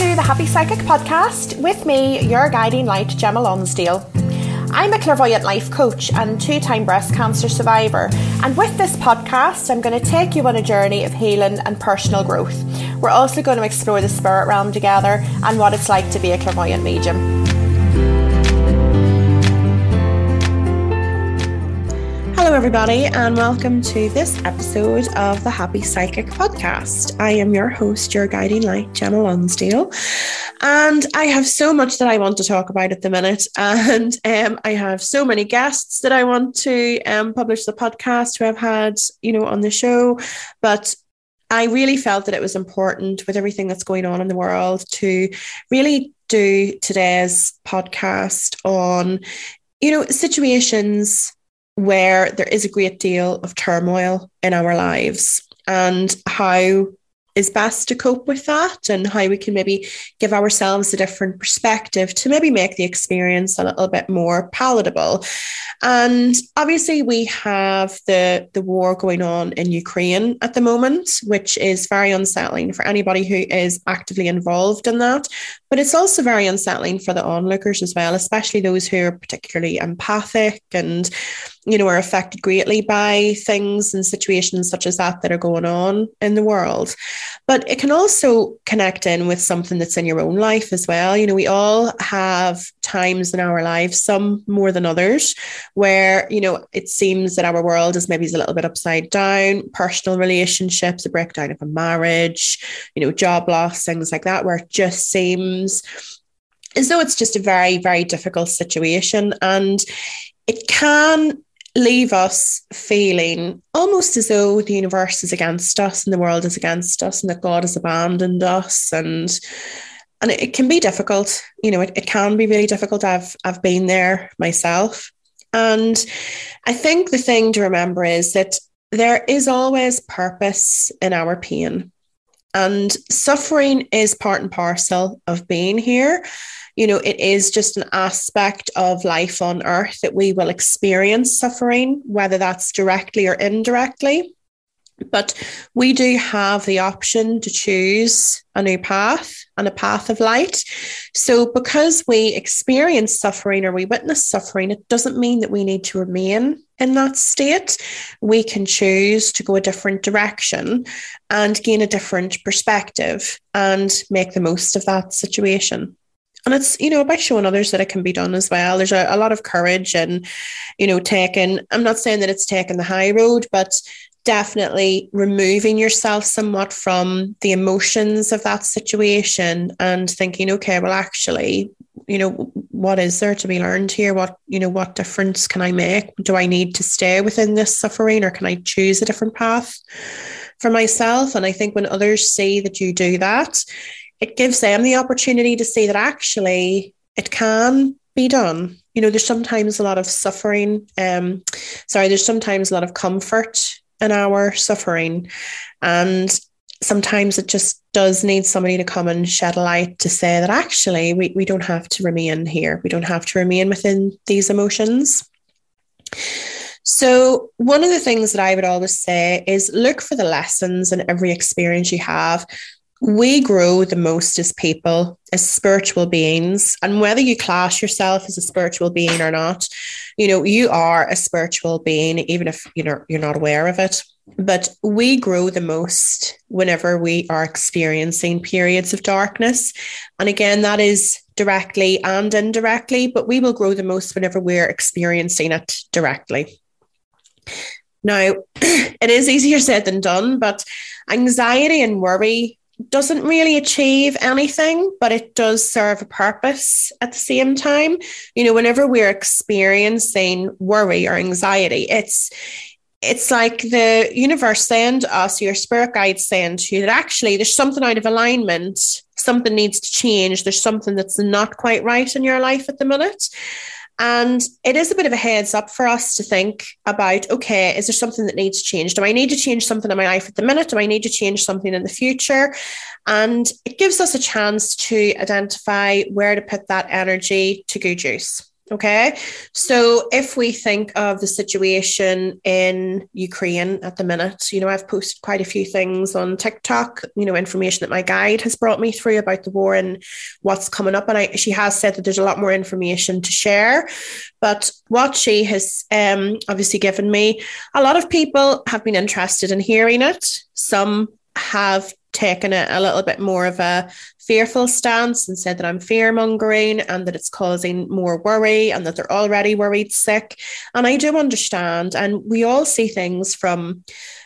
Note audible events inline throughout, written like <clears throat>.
to the Happy Psychic Podcast with me, your guiding light, Gemma Lonsdale. I'm a clairvoyant life coach and two time breast cancer survivor. And with this podcast, I'm going to take you on a journey of healing and personal growth. We're also going to explore the spirit realm together and what it's like to be a clairvoyant medium. Hello, everybody, and welcome to this episode of the Happy Psychic Podcast. I am your host, your guiding light, Gemma Lonsdale, and I have so much that I want to talk about at the minute. <laughs> And um, I have so many guests that I want to um, publish the podcast who I've had, you know, on the show. But I really felt that it was important with everything that's going on in the world to really do today's podcast on, you know, situations where there is a great deal of turmoil in our lives and how is best to cope with that and how we can maybe give ourselves a different perspective to maybe make the experience a little bit more palatable. And obviously we have the the war going on in Ukraine at the moment, which is very unsettling for anybody who is actively involved in that. But it's also very unsettling for the onlookers as well, especially those who are particularly empathic and you know, are affected greatly by things and situations such as that that are going on in the world. But it can also connect in with something that's in your own life as well. You know, we all have times in our lives, some more than others, where, you know, it seems that our world is maybe a little bit upside down, personal relationships, a breakdown of a marriage, you know, job loss, things like that, where it just seems as though it's just a very, very difficult situation. And it can leave us feeling almost as though the universe is against us and the world is against us and that God has abandoned us. And and it, can be difficult you know it, it can be really difficult. I've I've been there myself. And I think the thing to remember is that there is always purpose in our pain and suffering is part and parcel of being here you know, it is just an aspect of life on earth that we will experience suffering, whether that's directly or indirectly. But we do have the option to choose a new path and a path of light. So, because we experience suffering or we witness suffering, it doesn't mean that we need to remain in that state. We can choose to go a different direction and gain a different perspective and make the most of that situation and it's you know by showing others that it can be done as well there's a, a lot of courage and you know taking i'm not saying that it's taking the high road but definitely removing yourself somewhat from the emotions of that situation and thinking okay well actually you know what is there to be learned here what you know what difference can i make do i need to stay within this suffering or can i choose a different path for myself and i think when others see that you do that it gives them the opportunity to see that actually it can be done. You know, there's sometimes a lot of suffering. Um, sorry, there's sometimes a lot of comfort in our suffering. And sometimes it just does need somebody to come and shed a light to say that actually we, we don't have to remain here. We don't have to remain within these emotions. So, one of the things that I would always say is look for the lessons in every experience you have we grow the most as people, as spiritual beings. And whether you class yourself as a spiritual being or not, you know, you are a spiritual being, even if you know you're not aware of it. But we grow the most whenever we are experiencing periods of darkness. And again, that is directly and indirectly, but we will grow the most whenever we're experiencing it directly. Now, <clears throat> it is easier said than done, but anxiety and worry doesn't really achieve anything, but it does serve a purpose at the same time. You know, whenever we're experiencing worry or anxiety, it's it's like the universe saying to us, your spirit guide saying to you that actually there's something out of alignment, something needs to change, there's something that's not quite right in your life at the minute. And it is a bit of a heads up for us to think about okay, is there something that needs to change? Do I need to change something in my life at the minute? Do I need to change something in the future? And it gives us a chance to identify where to put that energy to good use. Okay. So if we think of the situation in Ukraine at the minute, you know, I've posted quite a few things on TikTok, you know, information that my guide has brought me through about the war and what's coming up. And I, she has said that there's a lot more information to share. But what she has um, obviously given me, a lot of people have been interested in hearing it. Some have taken it a little bit more of a fearful stance and said that I'm fear mongering and that it's causing more worry and that they're already worried sick. And I do understand. And we all see things from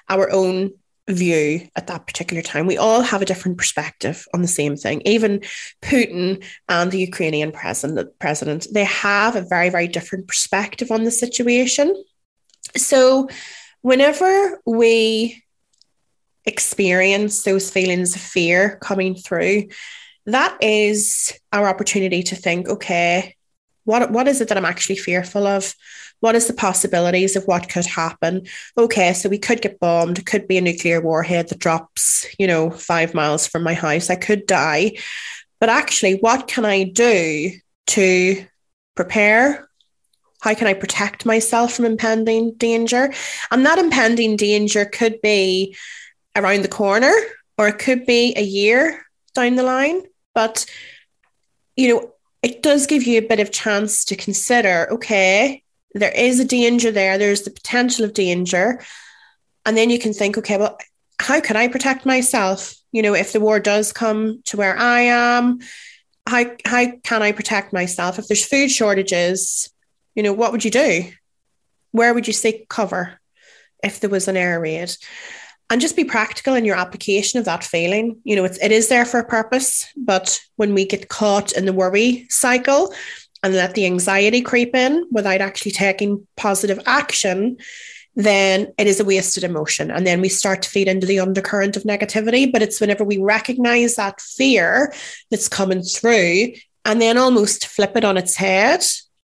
our own view at that particular time. We all have a different perspective on the same thing. Even Putin and the Ukrainian president, president, they have a very, very different perspective on the situation. So whenever we experience those feelings of fear coming through, that is our opportunity to think, okay, what, what is it that I'm actually fearful of? What is the possibilities of what could happen? Okay, so we could get bombed. It could be a nuclear warhead that drops, you know, five miles from my house. I could die. But actually, what can I do to prepare? How can I protect myself from impending danger? And that impending danger could be around the corner or it could be a year down the line. But, you know, it does give you a bit of chance to consider okay, there is a danger there, there's the potential of danger. And then you can think, okay, well, how can I protect myself? You know, if the war does come to where I am, how, how can I protect myself? If there's food shortages, you know, what would you do? Where would you seek cover if there was an air raid? And just be practical in your application of that feeling. You know, it's, it is there for a purpose, but when we get caught in the worry cycle and let the anxiety creep in without actually taking positive action, then it is a wasted emotion. And then we start to feed into the undercurrent of negativity. But it's whenever we recognize that fear that's coming through and then almost flip it on its head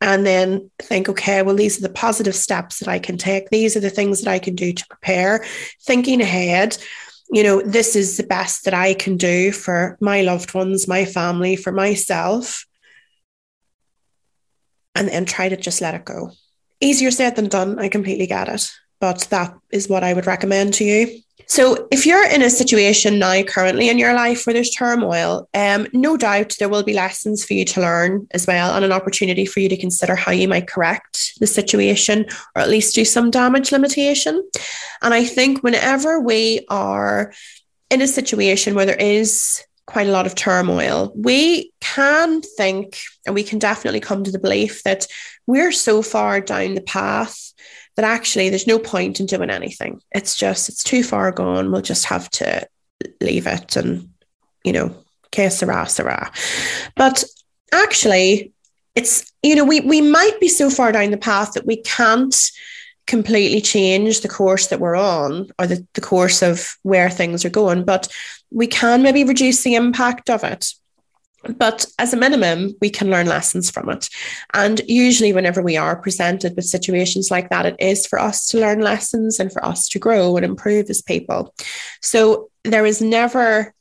and then think, okay, well, these are the positive steps that I can take. These are the things that I can do to prepare, thinking ahead. You know, this is the best that I can do for my loved ones, my family, for myself. And then try to just let it go. Easier said than done. I completely get it. But that is what I would recommend to you. So, if you're in a situation now currently in your life where there's turmoil, um, no doubt there will be lessons for you to learn as well, and an opportunity for you to consider how you might correct the situation or at least do some damage limitation. And I think whenever we are in a situation where there is quite a lot of turmoil, we can think and we can definitely come to the belief that we're so far down the path that actually there's no point in doing anything. It's just, it's too far gone. We'll just have to leave it and, you know, que sera, sera. But actually, it's, you know, we, we might be so far down the path that we can't completely change the course that we're on or the, the course of where things are going, but we can maybe reduce the impact of it. But as a minimum, we can learn lessons from it. And usually, whenever we are presented with situations like that, it is for us to learn lessons and for us to grow and improve as people. So there is never,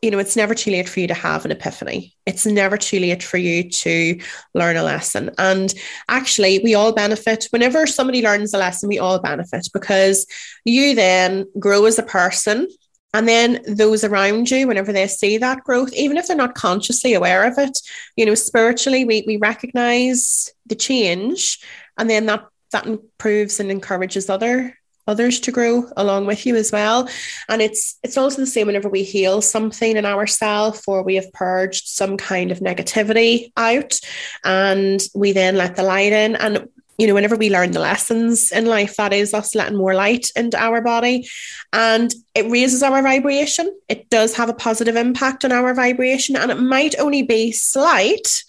you know, it's never too late for you to have an epiphany. It's never too late for you to learn a lesson. And actually, we all benefit. Whenever somebody learns a lesson, we all benefit because you then grow as a person and then those around you, whenever they see that growth, even if they're not consciously aware of it, you know, spiritually, we, we recognize the change and then that that improves and encourages other others to grow along with you as well. And it's it's also the same whenever we heal something in ourselves or we have purged some kind of negativity out and we then let the light in. And you know, whenever we learn the lessons in life, that is us letting more light into our body and it raises our vibration. It does have a positive impact on our vibration and it might only be slight.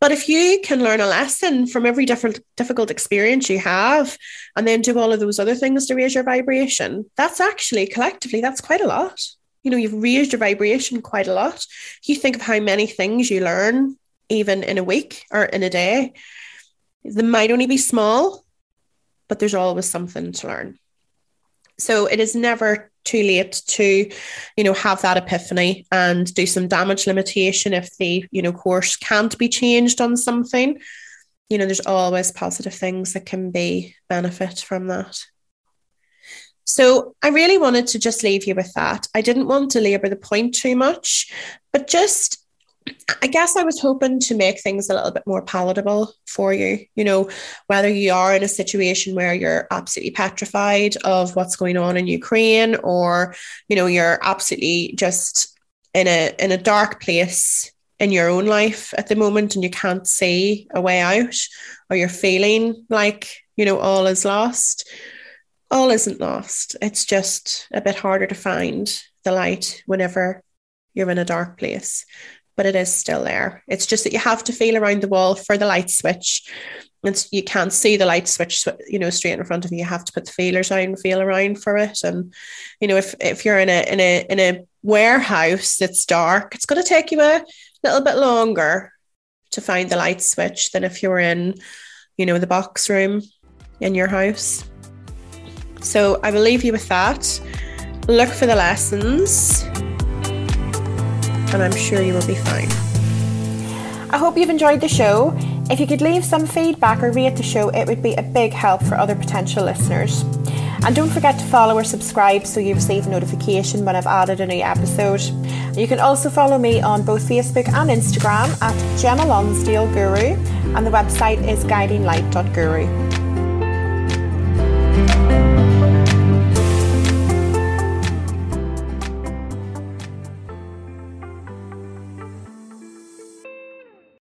But if you can learn a lesson from every different difficult experience you have and then do all of those other things to raise your vibration, that's actually collectively, that's quite a lot. You know, you've raised your vibration quite a lot. You think of how many things you learn even in a week or in a day they might only be small, but there's always something to learn. So it is never too late to, you know, have that epiphany and do some damage limitation if the, you know, course can't be changed on something. you know, there's always positive things that can be benefit from that. So I really wanted to just leave you with that. I didn't want to labor the point too much, but just I guess I was hoping to make things a little bit more palatable for you. You know, whether you are in a situation where you're absolutely petrified of what's going on in Ukraine, or you know, you're absolutely just in a in a dark place in your own life at the moment and you can't see a way out, or you're feeling like you know all is lost. All isn't lost. It's just a bit harder to find the light whenever you're in a dark place but it is still there. It's just that you have to feel around the wall for the light switch. And you can't see the light switch, you know, straight in front of you. You have to put the feelers out and feel around for it. And you know, if if you're in a in a in a warehouse that's dark, it's going to take you a little bit longer to find the light switch than if you're in, you know, the box room in your house. So I will leave you with that. Look for the lessons and I'm sure you will be fine. I hope you've enjoyed the show. If you could leave some feedback or rate the show, it would be a big help for other potential listeners. And don't forget to follow or subscribe so you receive a notification when I've added a new episode. You can also follow me on both Facebook and Instagram at Gemma Lonsdale Guru, and the website is guidinglight.guru.